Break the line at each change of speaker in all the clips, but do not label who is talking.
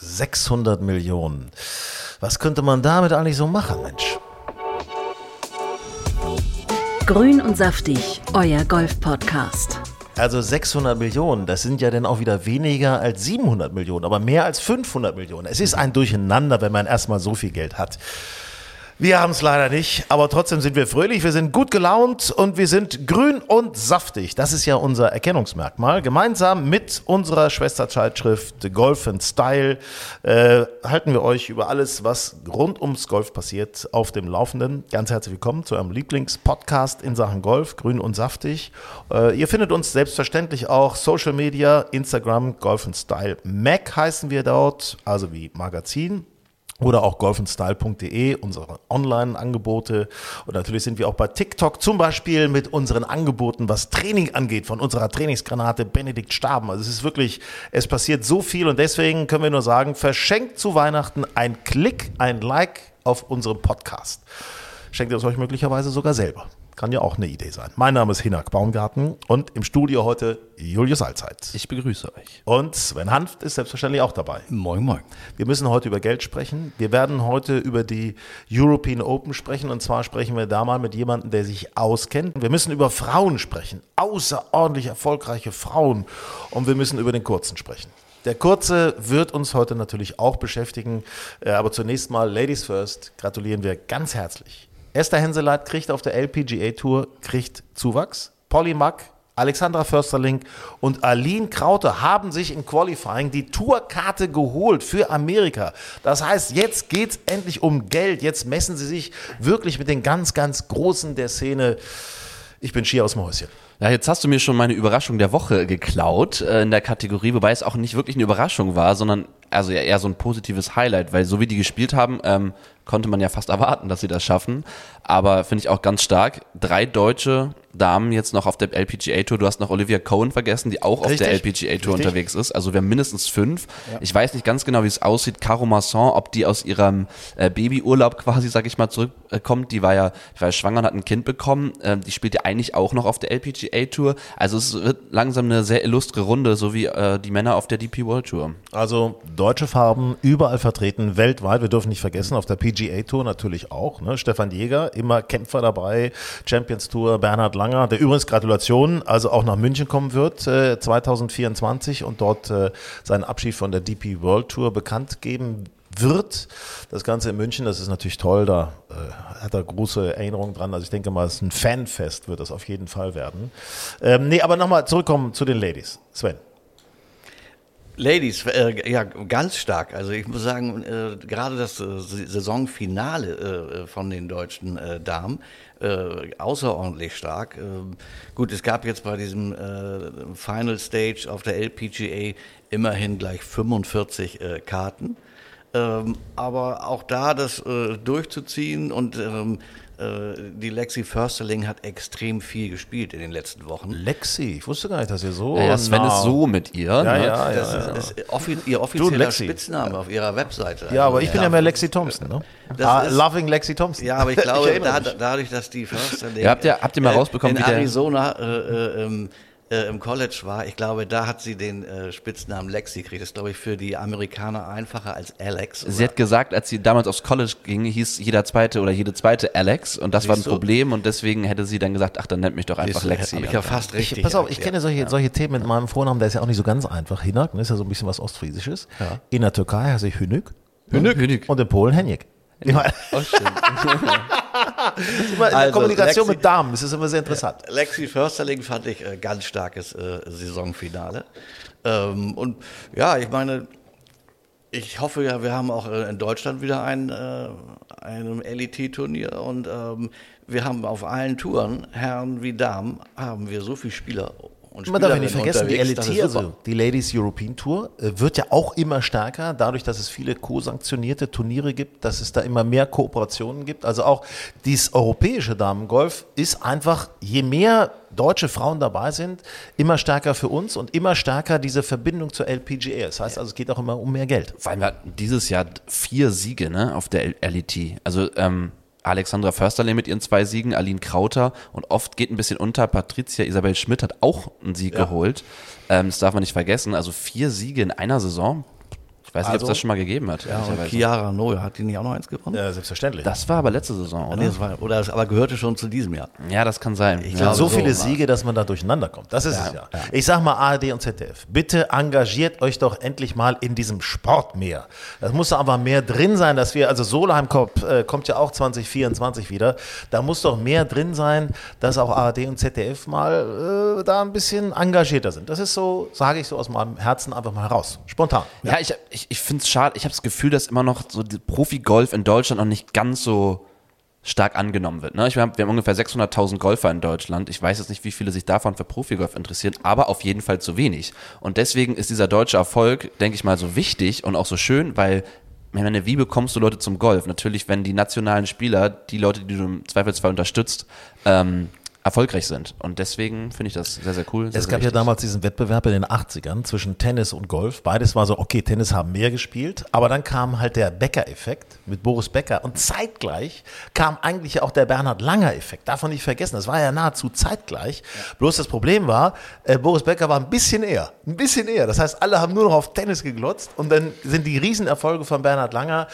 600 Millionen. Was könnte man damit eigentlich so machen, Mensch?
Grün und saftig, euer Golf-Podcast.
Also 600 Millionen, das sind ja dann auch wieder weniger als 700 Millionen, aber mehr als 500 Millionen. Es ist ein Durcheinander, wenn man erstmal so viel Geld hat. Wir haben es leider nicht, aber trotzdem sind wir fröhlich, wir sind gut gelaunt und wir sind grün und saftig. Das ist ja unser Erkennungsmerkmal. Gemeinsam mit unserer Schwesterzeitschrift Golf and Style äh, halten wir euch über alles, was rund ums Golf passiert, auf dem Laufenden. Ganz herzlich willkommen zu eurem Lieblingspodcast in Sachen Golf, grün und saftig. Äh, ihr findet uns selbstverständlich auch Social Media, Instagram, Golf and Style Mac heißen wir dort, also wie Magazin oder auch golfandstyle.de, unsere Online-Angebote. Und natürlich sind wir auch bei TikTok zum Beispiel mit unseren Angeboten, was Training angeht, von unserer Trainingsgranate Benedikt Staben. Also es ist wirklich, es passiert so viel und deswegen können wir nur sagen, verschenkt zu Weihnachten ein Klick, ein Like auf unserem Podcast. Schenkt ihr es euch möglicherweise sogar selber. Kann ja auch eine Idee sein. Mein Name ist Hinak Baumgarten und im Studio heute Julius Allzeit.
Ich begrüße euch.
Und Sven Hanft ist selbstverständlich auch dabei.
Moin, moin.
Wir müssen heute über Geld sprechen. Wir werden heute über die European Open sprechen. Und zwar sprechen wir da mal mit jemandem, der sich auskennt. Wir müssen über Frauen sprechen. Außerordentlich erfolgreiche Frauen. Und wir müssen über den Kurzen sprechen. Der Kurze wird uns heute natürlich auch beschäftigen. Äh, Aber zunächst mal, Ladies First, gratulieren wir ganz herzlich. Esther Henseleit kriegt auf der LPGA Tour kriegt Zuwachs. Polly Mack, Alexandra Försterling und Aline Kraute haben sich im Qualifying die Tourkarte geholt für Amerika. Das heißt, jetzt geht es endlich um Geld. Jetzt messen sie sich wirklich mit den ganz, ganz Großen der Szene. Ich bin schier aus dem Häuschen.
Ja, jetzt hast du mir schon meine Überraschung der Woche geklaut äh, in der Kategorie, wobei es auch nicht wirklich eine Überraschung war, sondern also ja eher so ein positives Highlight, weil so wie die gespielt haben, ähm, konnte man ja fast erwarten, dass sie das schaffen. Aber finde ich auch ganz stark. Drei deutsche Damen jetzt noch auf der LPGA Tour. Du hast noch Olivia Cohen vergessen, die auch auf
Richtig.
der LPGA Tour
Richtig.
unterwegs ist. Also wir haben mindestens fünf. Ich weiß nicht ganz genau, wie es aussieht. Caro Masson, ob die aus ihrem äh, Babyurlaub quasi, sag ich mal, zurückkommt. Die war ja, die war ja schwanger und hat ein Kind bekommen. Ähm, die spielt ja eigentlich auch noch auf der LPGA Tour. Also es wird langsam eine sehr illustre Runde, so wie äh, die Männer auf der DP World Tour.
Also deutsche Farben überall vertreten, weltweit. Wir dürfen nicht vergessen, auf der PGA Tour natürlich auch. Ne? Stefan Jäger, immer Kämpfer dabei, Champions Tour, Bernhard Langer, der übrigens Gratulation, also auch nach München kommen wird äh, 2024 und dort äh, seinen Abschied von der DP World Tour bekannt geben wird. Das Ganze in München, das ist natürlich toll, da äh, hat er große Erinnerungen dran. Also ich denke mal, es ist ein Fanfest, wird das auf jeden Fall werden. Ähm, nee, aber nochmal zurückkommen zu den Ladies. Sven.
Ladies, äh, ja, ganz stark. Also ich muss sagen, äh, gerade das äh, Saisonfinale äh, von den deutschen äh, Damen, äh, außerordentlich stark. Ähm, gut, es gab jetzt bei diesem äh, Final Stage auf der LPGA immerhin gleich 45 äh, Karten. Ähm, aber auch da das äh, durchzuziehen und ähm, äh, die Lexi Försterling hat extrem viel gespielt in den letzten Wochen.
Lexi, ich wusste gar nicht, dass ihr so.
Ja, ja, Sven
nah-
ist so mit ihr.
Ja,
ne?
ja,
Das
ja.
ist, ist offi ihr offizieller
Lexi.
Spitzname auf ihrer Webseite.
Ja, aber ich bin ja mehr Lexi Thompson, ne?
Das
Ah,
ist-
loving Lexi Thompson.
Ja, aber ich glaube,
erinnere
da, dadurch, dass die Försterling
Ja, habt ihr- habt ihr mal rausbekommen,
in
wie der-
Arizona äh, äh, ähm, äh, im College war, ich glaube, da hat sie den äh, Spitznamen Lexi gekriegt. Das ist, glaube ich, für die Amerikaner einfacher als Alex.
Sie hat gesagt, als sie damals aufs College ging, hieß jeder zweite oder jede zweite Alex und das war ein
Siehst du?
Problem und deswegen hätte sie dann gesagt, ach, dann nennt mich doch einfach Lexi.
Habe ich ja fast richtig.
Ich, pass auf, ich kenne solche, solche Themen mit meinem Vornamen, der ist ja auch nicht so ganz einfach. Hinak, ne, ist ja so ein bisschen was Ostfriesisches. In der Türkei heiße ich. Hünük.
Hünük.
Und in Polen Henjek. Immer,
Oh,
immer in der
Also,
Kommunikation
Lexi-
mit Damen, das ist immer sehr interessant.
Lexi Försterling fand ich äh, ganz starkes äh, Saisonfinale. Ähm, und ja, ich meine, ich hoffe ja, wir haben auch äh, in Deutschland wieder ein, äh, ein LET-Turnier und ähm, wir haben auf allen Touren, Herren wie Damen, haben wir so viele Spieler und
Man darf ja nicht vergessen, die LET, also die Ladies European Tour, äh, wird ja auch immer stärker, dadurch, dass es viele co-sanktionierte Turniere gibt, dass es da immer mehr Kooperationen gibt. Also auch dieses europäische Damengolf ist einfach, je mehr deutsche Frauen dabei sind, immer stärker für uns und immer stärker diese Verbindung zur LPGA. Das heißt also, es geht auch immer um mehr Geld.
Vor allem wir hatten dieses Jahr vier Siege ne, auf der LET. Also ähm, Alexandra Försterle mit ihren zwei Siegen, Aline Krauter und oft geht ein bisschen unter. Patricia Isabel Schmidt hat auch einen Sieg geholt. Ähm, das darf man nicht vergessen. Also vier Siege in einer Saison. Ich weiß nicht, ob
Also-
es das schon mal gegeben hat.
Ja, und. Chiara Noe, hat die nicht auch noch eins gewonnen?
Ja, selbstverständlich.
das war aber letzte Saison, oder?
nee, das war, oder das aber gehörte schon zu diesem Jahr.
Ja, das kann sein.
Ich
ja.
glaube,
so
so
viele
war's.
Siege, dass man da durcheinander kommt. Das ist es ja. Ich sag mal ARD und ZDF, bitte engagiert euch doch endlich mal in diesem Sport mehr. Das muss doch aber mehr drin sein, dass wir, also Solheim kommt, äh, kommt ja auch 2024 wieder, da muss doch mehr drin sein, dass auch ARD und ZDF mal äh, da ein bisschen engagierter sind. Das ist so, sage ich so aus meinem Herzen einfach mal heraus. Spontan.
Ja, ich, ich, ich finde es schade. Ich habe das Gefühl, dass immer noch so Profi-Golf in Deutschland noch nicht ganz so stark angenommen wird. Ne? Ich, wir, haben, wir haben ungefähr 600.000 Golfer in Deutschland. Ich weiß jetzt nicht, wie viele sich davon für Profigolf interessieren, aber auf jeden Fall zu wenig. Und deswegen ist dieser deutsche Erfolg, denke ich mal, so wichtig und auch so schön, weil ich meine, wie bekommst du Leute zum Golf? Natürlich, wenn die nationalen Spieler, die Leute, die du im Zweifelsfall unterstützt, ähm, erfolgreich sind. Und deswegen finde ich das sehr, sehr cool. Sehr,
Es gab ja damals diesen Wettbewerb in den 80ern zwischen Tennis und Golf. Beides war so, okay, Tennis haben mehr gespielt, aber dann kam halt der Becker-Effekt mit Boris Becker und zeitgleich kam eigentlich auch der Bernhard Langer-Effekt. Darf man nicht vergessen, das war ja nahezu zeitgleich. Bloß das Problem war, äh, Boris Becker war ein bisschen eher, ein bisschen eher. Das heißt, alle haben nur noch auf Tennis geglotzt und dann sind die Riesenerfolge von Bernhard Langer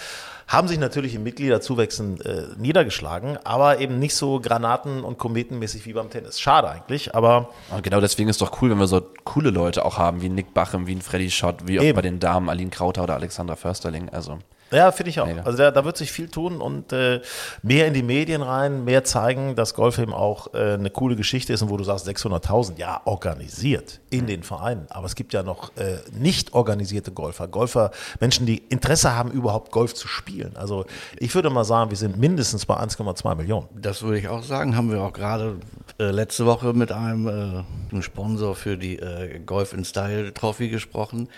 haben sich natürlich im Mitgliederzuwächsen äh, niedergeschlagen, aber eben nicht so granaten- und kometenmäßig wie beim Tennis. Schade eigentlich, aber
Und genau deswegen ist doch cool, wenn wir so coole Leute auch haben, wie Nick Bachem, wie ein Freddy Schott, wie auch bei den Damen Aline Krauter oder Alexandra Försterling. Also
Ja, finde ich auch.
Mega.
Also da, da wird sich viel tun und äh, mehr in die Medien rein, mehr zeigen, dass Golf eben auch äh, eine coole Geschichte ist und wo du sagst 600.000, ja, organisiert in den Vereinen. Aber es gibt ja noch äh, nicht organisierte Golfer, Golfer, Menschen, die Interesse haben, überhaupt Golf zu spielen. Also ich würde mal sagen, wir sind mindestens bei 1,2 Millionen.
Das würde ich auch sagen. Haben wir auch gerade äh, letzte Woche mit einem, äh, einem Sponsor für die äh, Golf in Style Trophy gesprochen.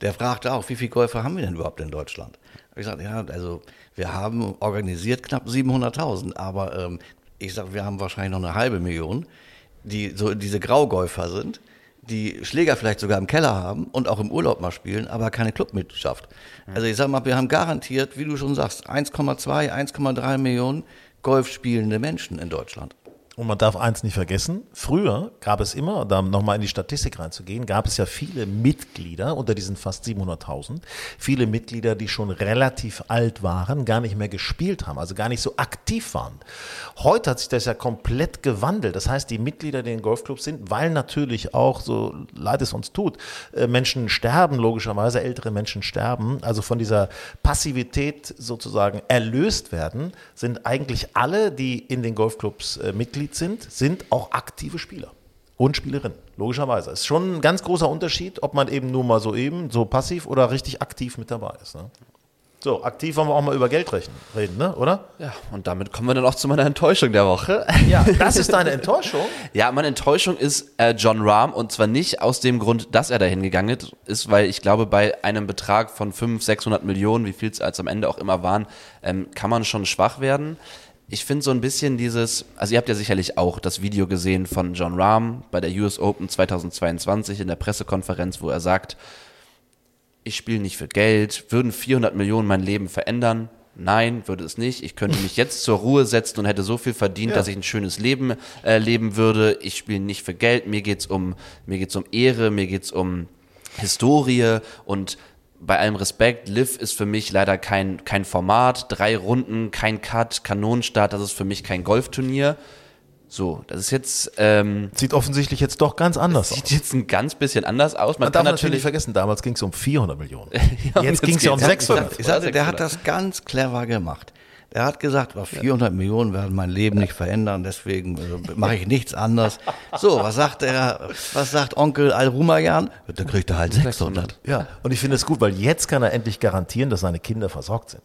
Der fragte auch, wie viele Golfer haben wir denn überhaupt in Deutschland? Ich sagte, ja, also wir haben organisiert knapp 700.000, aber ähm, ich sage, wir haben wahrscheinlich noch eine halbe Million, die so diese Graugolfer sind, die Schläger vielleicht sogar im Keller haben und auch im Urlaub mal spielen, aber keine Clubmitgliedschaft. Also ich sag mal, wir haben garantiert, wie du schon sagst, 1,2, 1,3 Millionen Golf spielende Menschen in Deutschland.
Und man darf eins nicht vergessen, früher gab es immer, da nochmal in die Statistik reinzugehen, gab es ja viele Mitglieder unter diesen fast 700.000, viele Mitglieder, die schon relativ alt waren, gar nicht mehr gespielt haben, also gar nicht so aktiv waren. Heute hat sich das ja komplett gewandelt. Das heißt, die Mitglieder, die in Golfclubs sind, weil natürlich auch, so leid es uns tut, äh, Menschen sterben, logischerweise ältere Menschen sterben, also von dieser Passivität sozusagen erlöst werden, sind eigentlich alle, die in den Golfclubs äh, Mitglied sind, sind auch aktive Spieler und Spielerinnen, logischerweise. Ist schon ein ganz großer Unterschied, ob man eben nur mal so eben, so passiv oder richtig aktiv mit dabei ist. Ne? So, aktiv wollen wir auch mal über Geld rechnen, reden, ne? oder?
ja, und damit kommen wir dann auch zu meiner Enttäuschung der Woche.
Ja, das ist deine Enttäuschung.
Ja, meine Enttäuschung ist äh, John Rahm und zwar nicht aus dem Grund, dass er dahin gegangen ist, weil ich glaube, bei einem Betrag von 500, 600 Millionen, wie viel es als am Ende auch immer waren, ähm, kann man schon schwach werden. Ich finde so ein bisschen dieses, also ihr habt ja sicherlich auch das Video gesehen von John Rahm bei der US Open 2022 in der Pressekonferenz, wo er sagt, ich spiele nicht für Geld, würden 400 Millionen mein Leben verändern? Nein, würde es nicht. Ich könnte mich jetzt zur Ruhe setzen und hätte so viel verdient, dass ich ein schönes Leben äh, leben würde. Ich spiele nicht für Geld. Mir geht's um, mir geht's um Ehre, mir geht's um Historie und bei allem Respekt, Liv ist für mich leider kein, kein Format, drei Runden, kein Cut, Kanonenstart, das ist für mich kein Golfturnier. So, das ist jetzt, ähm,
Sieht offensichtlich jetzt doch ganz anders aus.
sieht jetzt ein ganz bisschen anders aus. Man,
Man darf
kann
natürlich nicht
natürlich,
vergessen, damals ging es um 400 Millionen.
Ja,
jetzt ging es ja um
geht's-
600.
Ich sagte, der hat das ganz clever gemacht. Der hat gesagt, oh, 400 Millionen werden mein Leben nicht verändern, deswegen äh, mache ich nichts anders. So, was sagt er, was sagt Onkel Al-Rumayan? Da kriegt er halt 600.
Ja, und ich finde es gut, weil jetzt kann er endlich garantieren, dass seine Kinder versorgt sind.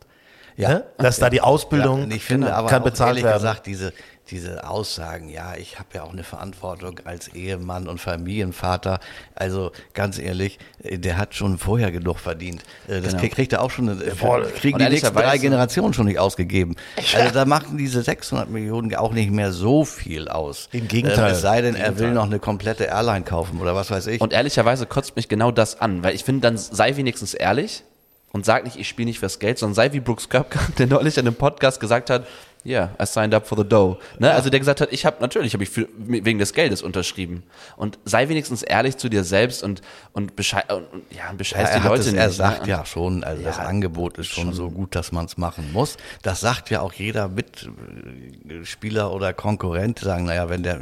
Ja.
Ne? Dass da die Ausbildung
Ja, ich finde aber
kann bezahlt
ehrlich
werden.
gesagt, diese, diese Aussagen, ja, ich habe ja auch eine Verantwortung als Ehemann und Familienvater. Also ganz ehrlich, äh, der hat schon vorher genug verdient. Äh, Das
Genau.
kriegt, er auch schon, äh,
voll.
kriegen
Und
die nächsten drei Generationen schon nicht ausgegeben. Also da machen diese 600 Millionen auch nicht mehr so viel aus.
Im Gegenteil.
Äh, es sei denn, er will noch eine komplette Airline kaufen oder was weiß ich.
Und ehrlicherweise kotzt mich genau das an, weil ich finde, dann sei wenigstens ehrlich und sag nicht, ich spiele nicht fürs Geld, sondern sei wie Brooks Koepka, der neulich in einem Podcast gesagt hat, yeah, I signed up for the dough. Ne? Also der gesagt hat, ich habe natürlich habe ich für, wegen des Geldes unterschrieben. Und sei wenigstens ehrlich zu dir selbst und und beschei und, ja, bescheiß
er,
die Leute
es,
nicht.
er
ne?
sagt
Und-
ja schon, also das Angebot ist schon so gut, dass man es machen muss. Das sagt ja auch jeder Mitspieler oder Konkurrent, sagen, naja, wenn der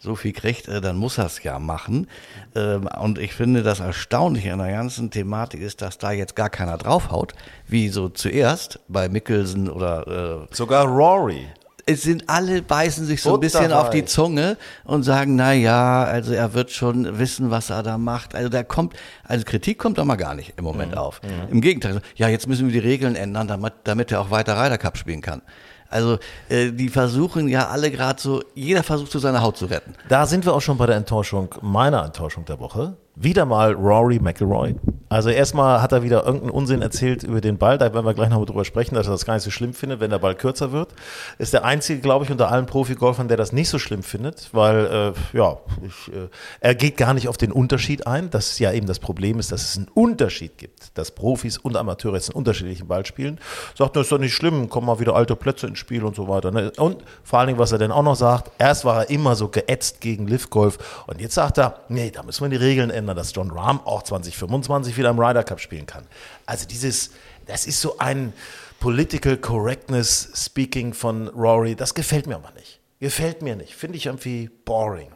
so viel kriegt, äh, dann muss er es ja machen. Ähm, Und ich finde, das Erstaunliche an der ganzen Thematik ist, dass da jetzt gar keiner draufhaut, wie so zuerst bei Mickelson oder äh,
Sogar Rory.
es sind alle beißen sich so ein bisschen auf die Zunge und sagen, na ja, also er wird schon wissen, was er da macht. Also da kommt, also Kritik kommt da mal gar nicht im Moment auf. Im Gegenteil, ja, jetzt müssen wir die Regeln ändern, damit, damit er auch weiter Ryder Cup spielen kann. Also äh, die versuchen ja alle gerade so, jeder versucht so seine Haut zu retten.
Da sind wir auch schon bei der Enttäuschung, meiner Enttäuschung der Woche. Wieder mal Rory McIlroy. Also erstmal hat er wieder irgendeinen Unsinn erzählt über den Ball. Da werden wir gleich noch mal drüber sprechen, dass er das gar nicht so schlimm findet, wenn der Ball kürzer wird. Ist der einzige, glaube ich, unter allen Profigolfern, der das nicht so schlimm findet, weil äh, ja, ich, äh, er geht gar nicht auf den Unterschied ein. Das ja eben das Problem ist, dass es einen Unterschied gibt, dass Profis und Amateure jetzt einen unterschiedlichen Ball spielen. Sagt, das ist doch nicht schlimm, kommen mal wieder alte Plätze ins Spiel und so weiter. Ne? Und vor allen Dingen, was er denn auch noch sagt, erst war er immer so geätzt gegen Liv Golf und jetzt sagt er, nee, da müssen wir die Regeln ändern, dass John Rahm auch 2025 wieder im Ryder Cup spielen kann. Also dieses, das ist so ein Political Correctness Speaking von Rory, das gefällt mir aber nicht. Gefällt mir nicht. Finde ich irgendwie boring.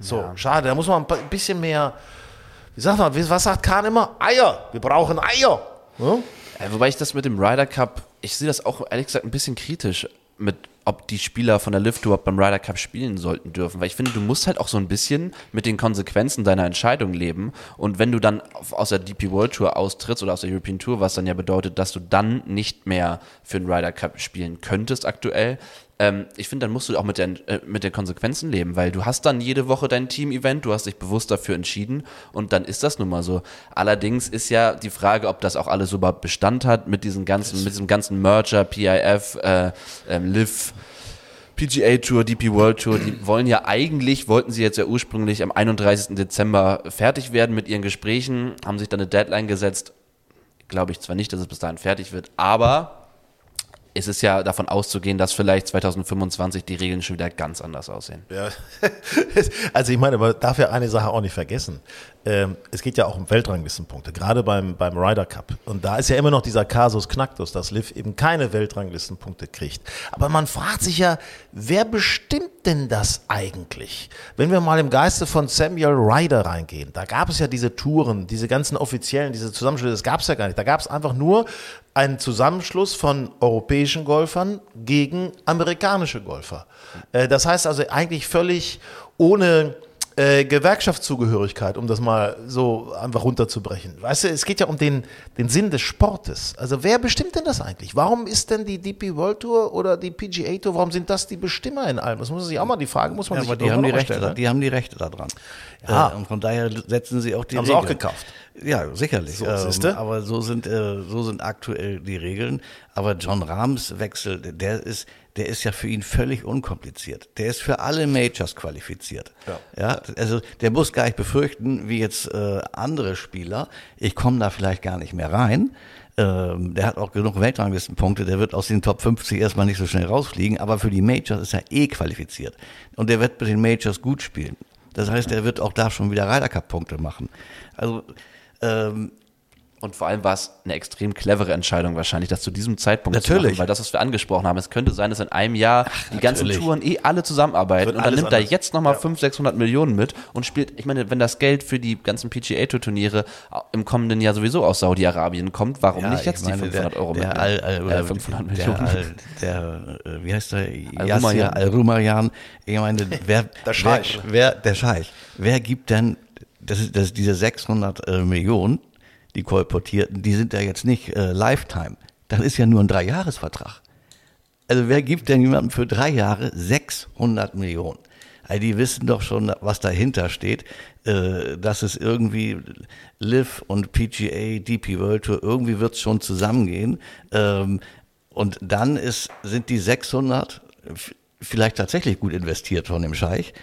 So, schade, da muss man ein bisschen mehr, wie sagt man, was sagt Kahn immer? Eier, wir brauchen Eier. Ne?
Ja, wobei ich das mit dem Ryder Cup, ich sehe das auch ehrlich gesagt ein bisschen kritisch mit ob die Spieler von der Lift Tour beim Ryder Cup spielen sollten dürfen, weil ich finde, du musst halt auch so ein bisschen mit den Konsequenzen deiner Entscheidung leben. Und wenn du dann aus der DP World Tour austrittst oder aus der European Tour, was dann ja bedeutet, dass du dann nicht mehr für den Ryder Cup spielen könntest aktuell, ähm, ich finde, dann musst du auch mit den, äh, mit den Konsequenzen leben, weil du hast dann jede Woche dein Team-Event, du hast dich bewusst dafür entschieden und dann ist das nun mal so. Allerdings ist ja die Frage, ob das auch alles so Bestand hat mit diesen ganzen, mit diesem ganzen Merger, PIF, äh, ähm, Liv, PGA Tour, DP World Tour, die wollen ja eigentlich, wollten sie jetzt ja ursprünglich am 31. Dezember fertig werden mit ihren Gesprächen, haben sich dann eine Deadline gesetzt. Glaube ich zwar nicht, dass es bis dahin fertig wird, aber es ist ja davon auszugehen, dass vielleicht 2025 die Regeln schon wieder ganz anders aussehen.
Ja. Also ich meine, man darf ja eine Sache auch nicht vergessen. Ähm, es geht ja auch um Weltranglistenpunkte, gerade beim, beim Ryder Cup. Und da ist ja immer noch dieser Kasus Knacktus, dass Liv eben keine Weltranglistenpunkte kriegt. Aber man fragt sich ja, wer bestimmt denn das eigentlich? Wenn wir mal im Geiste von Samuel Ryder reingehen, da gab es ja diese Touren, diese ganzen offiziellen, diese Zusammenschlüsse, das gab es ja gar nicht. Da gab es einfach nur einen Zusammenschluss von europäischen Golfern gegen amerikanische Golfer. Äh, das heißt also eigentlich völlig ohne äh, Gewerkschaftszugehörigkeit, um das mal so einfach runterzubrechen. Weißt du, es geht ja um den, den Sinn des Sportes. Also wer bestimmt denn das eigentlich? Warum ist denn die DP World Tour oder die PGA Tour, warum sind das die Bestimmer in allem? Das muss man sich auch mal, die Frage muss man
Ja,
sich
aber die haben die, Rechte,
stellen, ne?
die haben die Rechte daran.
Ja.
Äh, und von daher setzen sie auch die
Haben sie
Regeln.
auch gekauft.
Ja, sicherlich.
So,
ähm, aber so sind, äh, so sind aktuell die Regeln. Aber John Rahms Wechsel, der ist, der ist ja für ihn völlig unkompliziert. Der ist für alle Majors qualifiziert. Ja. also der muss gar nicht befürchten, wie jetzt äh, andere Spieler, ich komme da vielleicht gar nicht mehr rein. Ähm, der hat auch genug Weltranglistenpunkte, der wird aus den Top 50 erstmal nicht so schnell rausfliegen, aber für die Majors ist er eh qualifiziert. Und der wird mit den Majors gut spielen. Das heißt, er wird auch da schon wieder Ryder Cup Punkte machen. Also ähm,
Und vor allem war es eine extrem clevere Entscheidung wahrscheinlich, das zu diesem Zeitpunkt zu
Natürlich.
machen, weil das, was wir angesprochen haben, es könnte sein, dass in einem Jahr die ganzen
natürlich.
Touren eh alle zusammenarbeiten und dann nimmt er
anders.
jetzt nochmal 500, 600 Millionen mit und spielt, ich meine, wenn das Geld für die ganzen PGA-Tour-Turniere im kommenden Jahr sowieso aus Saudi-Arabien kommt, warum
Ja,
nicht
ich
jetzt
meine,
die 500
der,
Euro
der
mitnehmen?
Al, Al, oder
äh, 500
der,
Millionen.
Al, der, äh, wie heißt der? Yasser Al-Rumayyan. Ich meine, wer,
Der Scheich.
Wer, wer, der Scheich. Wer gibt denn, das ist, das ist diese 600 äh, Millionen, die kolportierten, die sind ja jetzt nicht äh, Lifetime. Das ist ja nur ein Dreijahresvertrag. Also wer gibt denn jemandem für drei Jahre 600 Millionen? Also die wissen doch schon, was dahinter steht, äh, dass es irgendwie Liv und PGA, DP World Tour, irgendwie wird es schon zusammengehen. Ähm, und dann ist, sind die 600 f- vielleicht tatsächlich gut investiert von dem Scheich,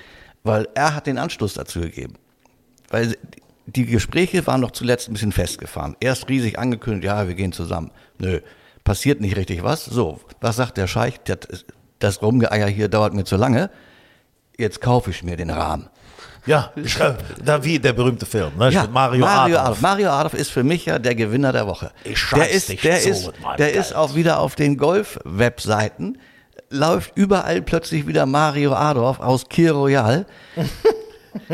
weil er hat den Anstoß dazu gegeben. Weil die Gespräche waren noch zuletzt ein bisschen festgefahren. Erst riesig angekündigt, ja, wir gehen zusammen. Nö, passiert nicht richtig was. So, was sagt der Scheich? Das, das Rumgeeier hier dauert mir zu lange. Jetzt kaufe ich mir den Rahmen.
Ja, ich schreib- da wie der berühmte Film, ne?
Ja,
Mario,
Mario
Adolf.
Adolf. Mario Adolf ist für mich ja der Gewinner der Woche.
Ich
der ist,
dich
der
zu
ist, der
Geld.
ist auch wieder auf den Golf-Webseiten, läuft überall plötzlich wieder Mario Adolf aus Kir Royal.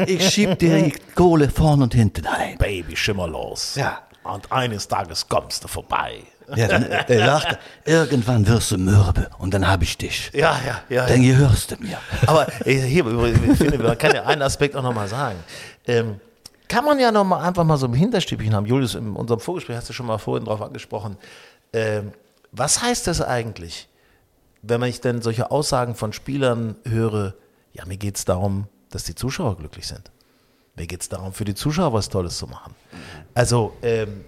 Ich schieb dir die Kohle vorn und hinten ein.
Baby, schimmerlos.
Ja.
Und eines Tages kommst du vorbei.
Ja, dann, der sagte, irgendwann wirst du mürbe und dann hab ich dich.
Ja, ja, ja.
Dann gehörst du mir.
Aber äh, hier, ich finde, man kann ja einen Aspekt auch nochmal sagen. Ähm, kann man ja noch mal einfach mal so im Hinterstübchen haben. Julius, in unserem Vorgespräch hast du schon mal vorhin drauf angesprochen. Ähm, was heißt das eigentlich, wenn ich denn solche Aussagen von Spielern höre, ja, mir geht es darum, dass die Zuschauer glücklich sind. Mir geht es darum, für die Zuschauer was Tolles zu machen. Also, ähm,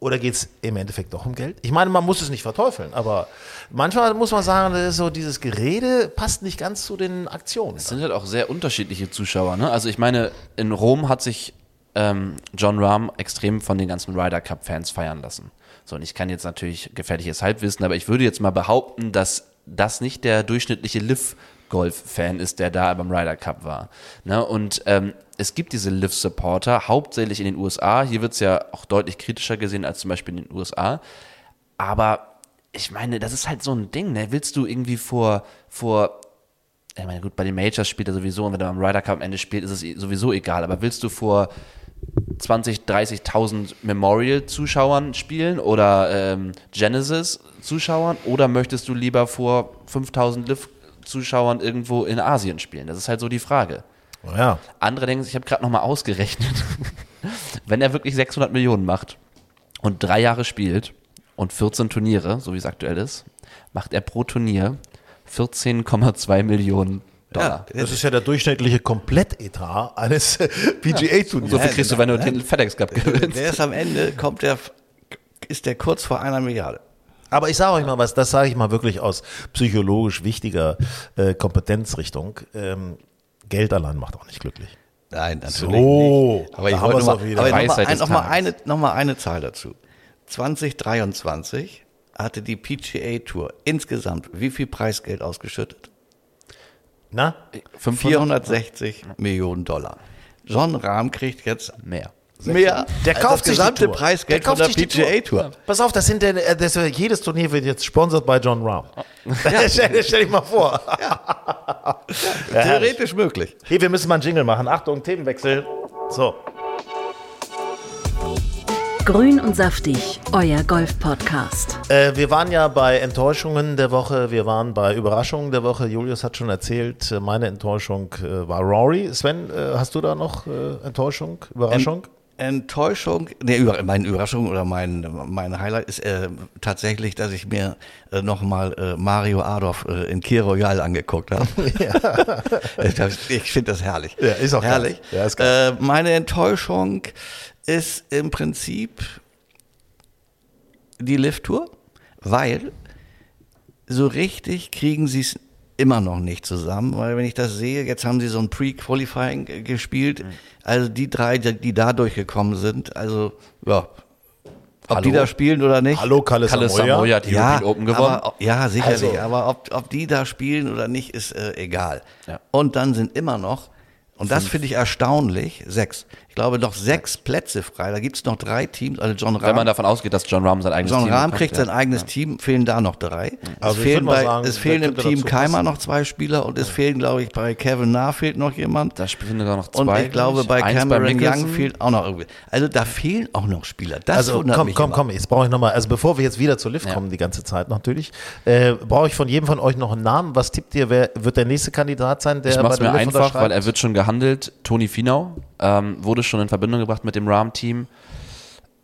oder geht es im Endeffekt doch um Geld? Ich meine, man muss es nicht verteufeln, aber manchmal muss man sagen, so dieses Gerede passt nicht ganz zu den Aktionen.
Es sind halt auch sehr unterschiedliche Zuschauer. Ne? Also ich meine, in Rom hat sich ähm, John Rahm extrem von den ganzen Ryder Cup-Fans feiern lassen. So, und ich kann jetzt natürlich gefährliches Halbwissen, aber ich würde jetzt mal behaupten, dass das nicht der durchschnittliche Liv-Golf-Fan ist, der da beim Ryder Cup war. Ne? Und ähm, es gibt diese Liv-Supporter, hauptsächlich in den USA. Hier wird es ja auch deutlich kritischer gesehen als zum Beispiel in den USA. Aber ich meine, das ist halt so ein Ding, ne? Willst du irgendwie vor, vor ich meine, gut, bei den Majors spielt er sowieso und wenn er beim Ryder Cup am Ende spielt, ist es sowieso egal. Aber willst du vor 20, 30.000 Memorial-Zuschauern spielen oder ähm, Genesis-Zuschauern oder möchtest du lieber vor 5.000 Liv-Zuschauern irgendwo in Asien spielen? Das ist halt so die Frage.
Ja.
Andere denken sich, ich habe gerade nochmal ausgerechnet, wenn er wirklich 600 Millionen macht und drei Jahre spielt und 14 Turniere, so wie es aktuell ist, macht er pro Turnier 14,2 Millionen Dollar.
Das ist ja der durchschnittliche Komplettetat eines PGA-Turniers.
so viel kriegst du, wenn du den FedEx Cup gewinnst.
Der ist am Ende, kommt der, ist der kurz vor einer Milliarde.
Aber ich sage euch mal was, das sage ich mal wirklich aus psychologisch wichtiger äh, Kompetenzrichtung. Ähm, Geld allein macht auch nicht glücklich.
Nein, natürlich
So,
nicht. Aber ich wollte
wir's
noch
auch wieder.
mal, aber noch mal, ein, noch, mal eine, noch mal eine Zahl dazu. 2023 hatte die PGA Tour insgesamt wie viel Preisgeld ausgeschüttet?
Na?
500
460 Millionen Dollar. John Rahm kriegt jetzt
mehr.
Mehr
Der
als
kauft
das
sich
gesamte. Preisgeld
der kauft
von der PGA Tour.
Pass auf, das sind der, äh, das, äh, jedes Turnier wird jetzt sponsert bei John Rahm. stell, stell dich mal vor. Ja.
Theoretisch möglich.
Hey, wir müssen mal einen Jingle machen. Achtung, Themenwechsel. So.
Grün und saftig, euer Golf-Podcast.
Äh, wir waren ja bei Enttäuschungen der Woche, wir waren bei Überraschungen der Woche. Julius hat schon erzählt, äh, meine Enttäuschung äh, war Rory. Sven, äh, hast du da noch äh, Enttäuschung, Überraschung?
Enttäuschung, nee, meine Überraschung oder mein, mein Highlight ist äh, tatsächlich, dass ich mir äh, nochmal äh, Mario Adolf äh, in Kir Royal angeguckt habe. ich finde das herrlich.
Ja, ist auch
herrlich.
Ja, ist.
Äh, meine Enttäuschung ist im Prinzip die Lift-Tour, weil so richtig kriegen sie es immer noch nicht zusammen, weil wenn ich das sehe, jetzt haben sie so ein Pre-Qualifying gespielt,
Mhm.
also die drei, die, die da durchgekommen sind, also ja, ob die
Hallo?
da spielen oder nicht.
Hallo, Kalle,
Kalle
Samoya.
Samoya hat die European Open gewonnen.
Aber, ja, sicherlich.
Also-
aber ob, ob die da spielen oder nicht, ist äh, egal.
Ja.
Und dann sind immer noch, und das finde ich erstaunlich, sechs. Ich glaube, noch sechs Plätze frei. Da gibt es noch drei Teams, also John
Wenn man
Rahm.
davon ausgeht, dass John Rahm sein eigenes
John
Team
Rahm
bekommt,
kriegt
ja.
sein eigenes Team, fehlen da noch drei.
Also
es
ich
fehlen, bei,
sagen,
es fehlen im Team Keimer
passen?
noch zwei Spieler und es fehlen, glaube ich, bei Kevin Na fehlt noch jemand.
Da spielen sogar noch zwei.
Und ich glaube, bei
Eins
Cameron
beim
Young fehlt auch noch irgendwie. Also da fehlen auch noch Spieler. Das
Also
wundert
komm,
mich
komm,
immer.
komm, jetzt brauche ich nochmal, also bevor wir jetzt wieder zu Liv
Ja.
kommen, die ganze Zeit natürlich, äh, brauche ich von jedem von euch noch einen Namen. Was tippt ihr, wer wird der nächste Kandidat sein, der
Ich mach's
bei der
mir
Liv
einfach, weil er wird schon gehandelt. Toni Finau ähm, wurde schon in Verbindung gebracht mit dem Rahm-Team.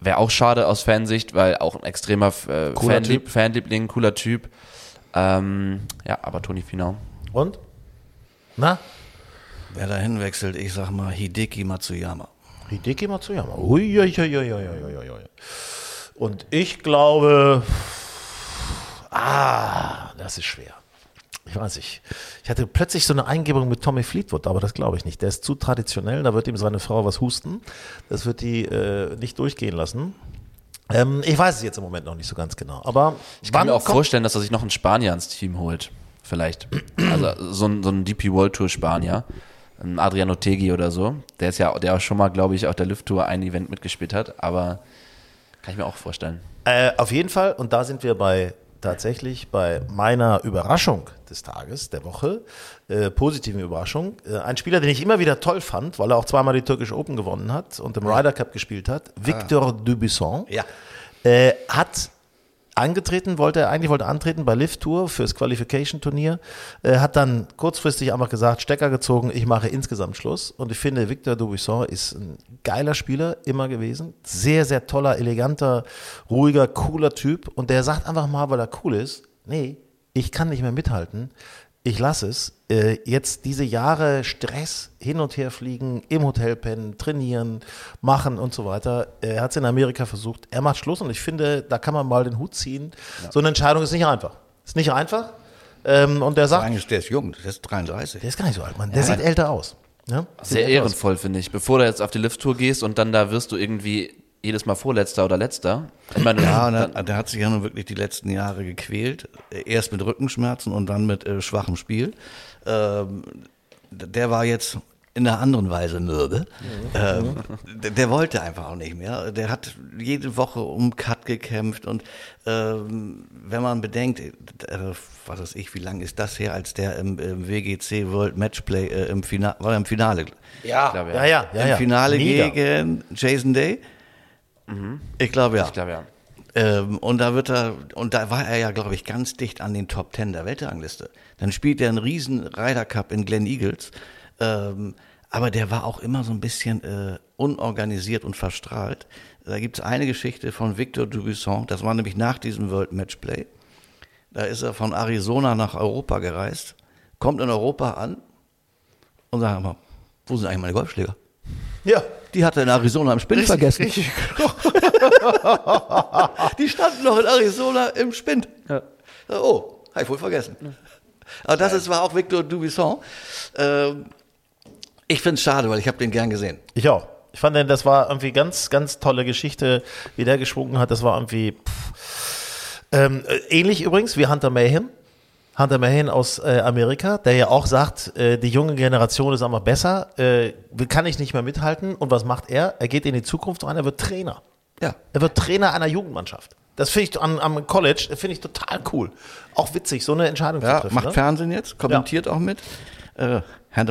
Wäre auch schade aus Fansicht, weil auch ein extremer äh,
Cooler
Fanlieb
Typ.
Fanliebling, cooler Typ. Ähm, ja, aber Toni Finau.
Und? Na?
Wer da hinwechselt, ich sag mal Hideki Matsuyama.
Hideki Matsuyama. Uiuiuiuiuiui. Und ich glaube, ah, das ist schwer. Ich weiß nicht. Ich hatte plötzlich so eine Eingebung mit Tommy Fleetwood, aber das glaube ich nicht. Der ist zu traditionell, da wird ihm seine Frau was husten. Das wird die äh, nicht durchgehen lassen. Ähm, ich weiß es jetzt im Moment noch nicht so ganz genau. Aber
Ich kann mir auch vorstellen, dass er sich noch einen Spanier ins Team holt. Vielleicht. Also so ein, so ein DP World Tour Spanier. Ein Adriano Tegi oder so. Der ist ja, der auch schon mal, glaube ich, auf der Lift Tour ein Event mitgespielt hat. Aber kann ich mir auch vorstellen.
Äh, auf jeden Fall, und da sind wir bei tatsächlich bei meiner Überraschung des Tages, der Woche, äh, positiven Überraschung. Äh, ein Spieler, den ich immer wieder toll fand, weil er auch zweimal die Türkische Open gewonnen hat und im Ryder Cup gespielt hat, Victor Dubuisson,
Ja.
äh, hat angetreten, wollte eigentlich wollte antreten bei Lift Tour fürs Qualification Turnier, äh, hat dann kurzfristig einfach gesagt, Stecker gezogen, ich mache insgesamt Schluss. Und ich finde Victor Dubuisson ist ein geiler Spieler immer gewesen, sehr sehr toller, eleganter, ruhiger, cooler Typ. Und der sagt einfach mal, weil er cool ist, nee, ich kann nicht mehr mithalten. Ich lasse es. Äh, jetzt diese Jahre Stress, hin und her fliegen, im Hotel pennen, trainieren, machen und so weiter. Er hat es in Amerika versucht. Er macht Schluss und ich finde, da kann man mal den Hut ziehen. So eine Entscheidung ist nicht einfach. Ist nicht einfach. Ähm, und der sagt,
Eigentlich, der ist jung, der ist 33.
der ist gar nicht so alt, Mann. Der sieht älter aus. Ja? Sieht
Sehr ehrenvoll, finde ich. Bevor du jetzt auf die Lift Tour gehst und dann da wirst du irgendwie jedes Mal Vorletzter oder Letzter. Ich meine,
Ja,
dann,
er, der hat sich ja nun wirklich die letzten Jahre gequält. Erst mit Rückenschmerzen und dann mit äh, schwachem Spiel. Ähm, der war jetzt in einer anderen Weise mürbe. Ähm, der, der wollte einfach auch nicht mehr. Der hat jede Woche um Cut gekämpft und ähm, wenn man bedenkt, äh, was weiß ich, wie lange ist das her, als der im, im WGC World Matchplay äh, im Finale, war er im Finale,
Ja,
glaube,
ja, ja, ja,
im
ja.
Finale
Nieder.
gegen Jason Day? Ich glaube ja.
ich glaube ja.
Ähm, und da wird er, und da war er ja, glaube ich, ganz dicht an den Top Ten der Weltrangliste. Dann spielt er einen riesen Ryder Cup in Glen Eagles. Ähm, aber der war auch immer so ein bisschen äh, unorganisiert und verstrahlt. Da gibt es eine Geschichte von Victor Dubuisson, das war nämlich nach diesem World Matchplay. Da ist er von Arizona nach Europa gereist, kommt in Europa an und sagt mal, wo sind eigentlich meine Golfschläger?
Ja.
Die hat er in Arizona im Spind vergessen. Die standen noch in Arizona im Spind. Oh, habe ich wohl vergessen. Aber das ist, war auch Victor Dubuisson. Ähm, ich finde es schade, weil ich habe den gern gesehen.
Ich auch. Ich fand, das war irgendwie ganz, ganz tolle Geschichte, wie der geschwungen hat. Das war irgendwie pff. Ähm, äh, ähnlich übrigens wie Hunter Mayhem. Hunter Mayhem aus äh, Amerika, der ja auch sagt, äh, die junge Generation ist einfach besser, äh, kann ich nicht mehr mithalten. Und was macht er? Er geht in die Zukunft rein, er wird Trainer.
Ja.
Er wird Trainer einer Jugendmannschaft. Das finde ich am, am College, finde ich total cool. Auch witzig, so eine Entscheidung
Ja,
zu treffen.
macht
ne?
Fernsehen jetzt, kommentiert auch mit. Äh,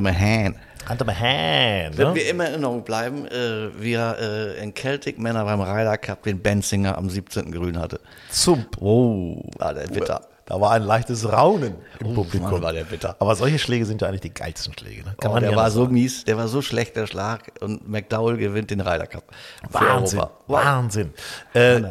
my hand.
Hunter Mayhem.
Wird
Ne?
mir immer in Erinnerung bleiben, äh, wie er äh, in Celtic Männer beim Ryder Cup den Benzinger am 17. Grün hatte.
Zum
Oh, war der bitter.
Da war ein leichtes Raunen im Publikum.
Mann, war der bitter.
Aber solche Schläge sind ja eigentlich die geilsten Schläge. Ne?
Oh,
man
der war so
sagen.
mies, der war so schlecht, der Schlag. Und McDowell gewinnt den Ryder Cup.
Wahnsinn. Wahnsinn. Äh,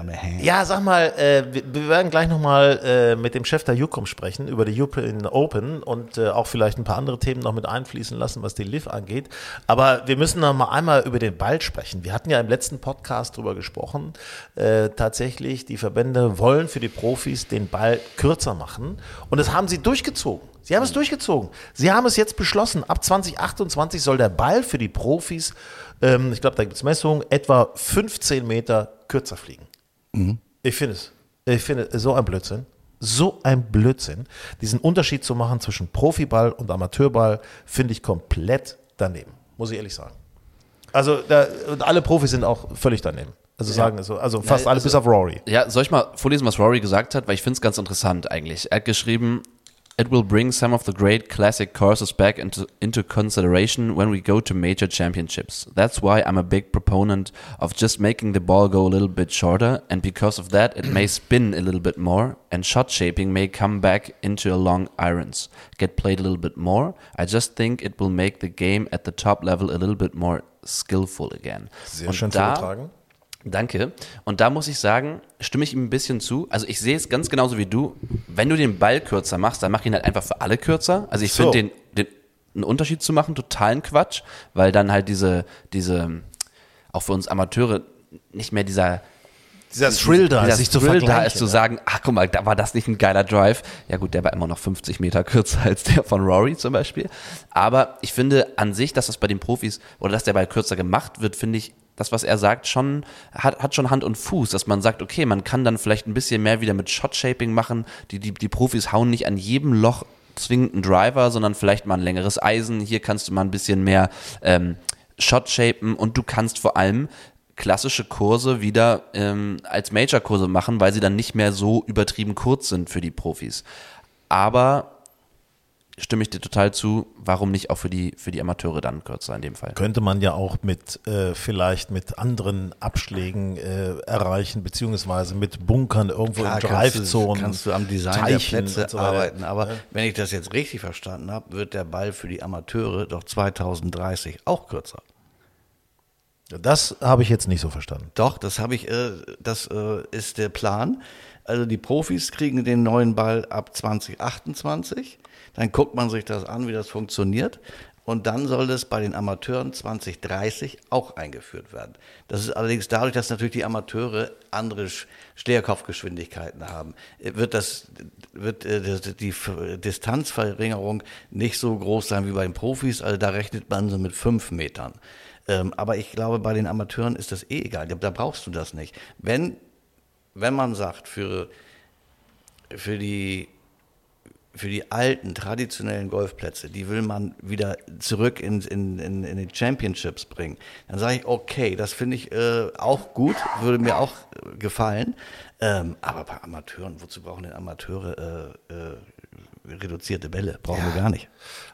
ja, sag mal, äh, wir, wir werden gleich nochmal äh, mit dem Chef der Jucom sprechen, über die European Open und äh, auch vielleicht ein paar andere Themen noch mit einfließen lassen, was die Liv angeht. Aber wir müssen noch mal einmal über den Ball sprechen. Wir hatten ja im letzten Podcast drüber gesprochen. Äh, tatsächlich, die Verbände wollen für die Profis den Ball kürzer machen. Und das haben sie durchgezogen. Sie haben es durchgezogen. Sie haben es jetzt beschlossen. Ab 2028 soll der Ball für die Profis, ähm, ich glaube, da gibt es Messungen, etwa 15 Meter kürzer fliegen. Ich finde es. Ich finde es so ein Blödsinn. So ein Blödsinn. Diesen Unterschied zu machen zwischen Profiball und Amateurball finde ich komplett daneben. Muss ich ehrlich sagen. Also, da, und alle Profis sind auch völlig daneben. Also sagen es so. Also fast alle bis auf Rory.
Ja, soll ich mal vorlesen, was Rory gesagt hat? Weil ich finde es ganz interessant eigentlich. Er hat geschrieben, It will bring some of the great classic courses back into, into consideration when we go to major championships. That's why I'm a big proponent of just making the ball go a little bit shorter, and because of that, it may spin a little bit more, and shot shaping may come back into long irons, get played a little bit more. I just think it will make the game at the top level a little bit more skillful again.
Sehr
Und
schön
da-
vorgetragen.
Danke. Und da muss ich sagen, stimme ich ihm ein bisschen zu. Also ich sehe es ganz genauso wie du. Wenn du den Ball kürzer machst, dann mach ihn halt einfach für alle kürzer. Also ich
So.
finde den, den einen Unterschied zu machen totalen Quatsch, weil dann halt diese, diese, auch für uns Amateure nicht mehr dieser
Dieser Thrill da,
dieser
sich zu
Thrill
vergleichen.
da ist, zu sagen, ach guck mal, da war das nicht ein geiler Drive. Ja gut, der war immer noch 50 Meter kürzer als der von Rory zum Beispiel. Aber ich finde an sich, dass das bei den Profis oder dass der Ball kürzer gemacht wird, finde ich das, was er sagt, schon hat, hat schon Hand und Fuß, dass man sagt, okay, man kann dann vielleicht ein bisschen mehr wieder mit Shot-Shaping machen. Die, die, die Profis hauen nicht an jedem Loch zwingend einen Driver, sondern vielleicht mal ein längeres Eisen. Hier kannst du mal ein bisschen mehr ähm, Shot-Shapen und du kannst vor allem klassische Kurse wieder ähm, als Major-Kurse machen, weil sie dann nicht mehr so übertrieben kurz sind für die Profis. Aber stimme ich dir total zu, warum nicht auch für die, für die Amateure dann kürzer in dem Fall?
könnte man ja auch mit äh, vielleicht mit anderen Abschlägen äh, erreichen, beziehungsweise mit Bunkern irgendwo
Klar,
in
kannst
Greifzonen.
kannst du am Design
Teichen
der Plätze
so
arbeiten. Aber wenn ich das jetzt richtig verstanden habe, wird der Ball für die Amateure doch 2030 auch kürzer.
Das habe ich jetzt nicht so verstanden.
Doch, das habe ich, äh, das äh, ist der Plan. Also die Profis kriegen den neuen Ball ab 2028. Dann guckt man sich das an, wie das funktioniert. Und dann soll das bei den Amateuren 2030 auch eingeführt werden. Das ist allerdings dadurch, dass natürlich die Amateure andere Sch- Steherkopfgeschwindigkeiten haben, wird das, wird äh, die, Distanzverringerung nicht so groß sein wie bei den Profis. Also da rechnet man so mit fünf Metern. Ähm, aber ich glaube, bei den Amateuren ist das eh egal. Da, da brauchst du das nicht. Wenn, wenn man sagt, für, für die für die alten, traditionellen Golfplätze, die will man wieder zurück in, in, in, in die Championships bringen. Dann sage ich, okay, das finde ich äh, auch gut, würde mir auch äh, gefallen. Ähm, aber bei Amateuren, wozu brauchen denn Amateure äh, äh, reduzierte Bälle? Brauchen wir gar nicht.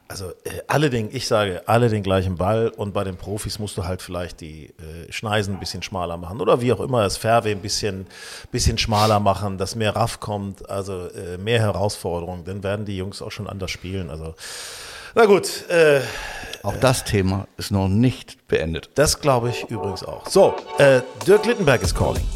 Also äh, alle den, ich sage, alle den gleichen Ball und bei den Profis musst du halt vielleicht die äh, Schneisen ein bisschen schmaler machen oder wie auch immer das Fairway ein bisschen, bisschen schmaler machen, dass mehr Raff kommt, also äh, mehr Herausforderungen, dann werden die Jungs auch schon anders spielen. Also na gut, äh,
Auch das Thema ist noch nicht beendet.
das glaube ich übrigens auch. So, äh, Dirk Littenberg ist calling.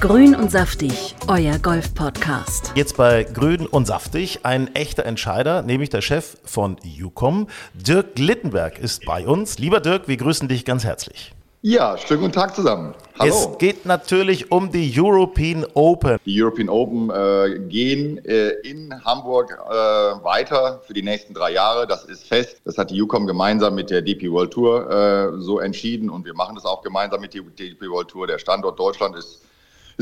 Grün und saftig, euer Golf-Podcast.
Jetzt bei Grün und Saftig ein echter Entscheider, nämlich der Chef von UCOM. Dirk Littenberg ist bei uns. Lieber Dirk, wir grüßen dich ganz herzlich.
Ja, schönen guten Tag zusammen. Hallo.
Es geht natürlich um die European Open.
Die European Open äh, gehen äh, in Hamburg äh, weiter für die nächsten drei Jahre. Das ist fest. Das hat die UCOM gemeinsam mit der DP World Tour äh, so entschieden und wir machen das auch gemeinsam mit der DP World Tour. Der Standort Deutschland ist, ist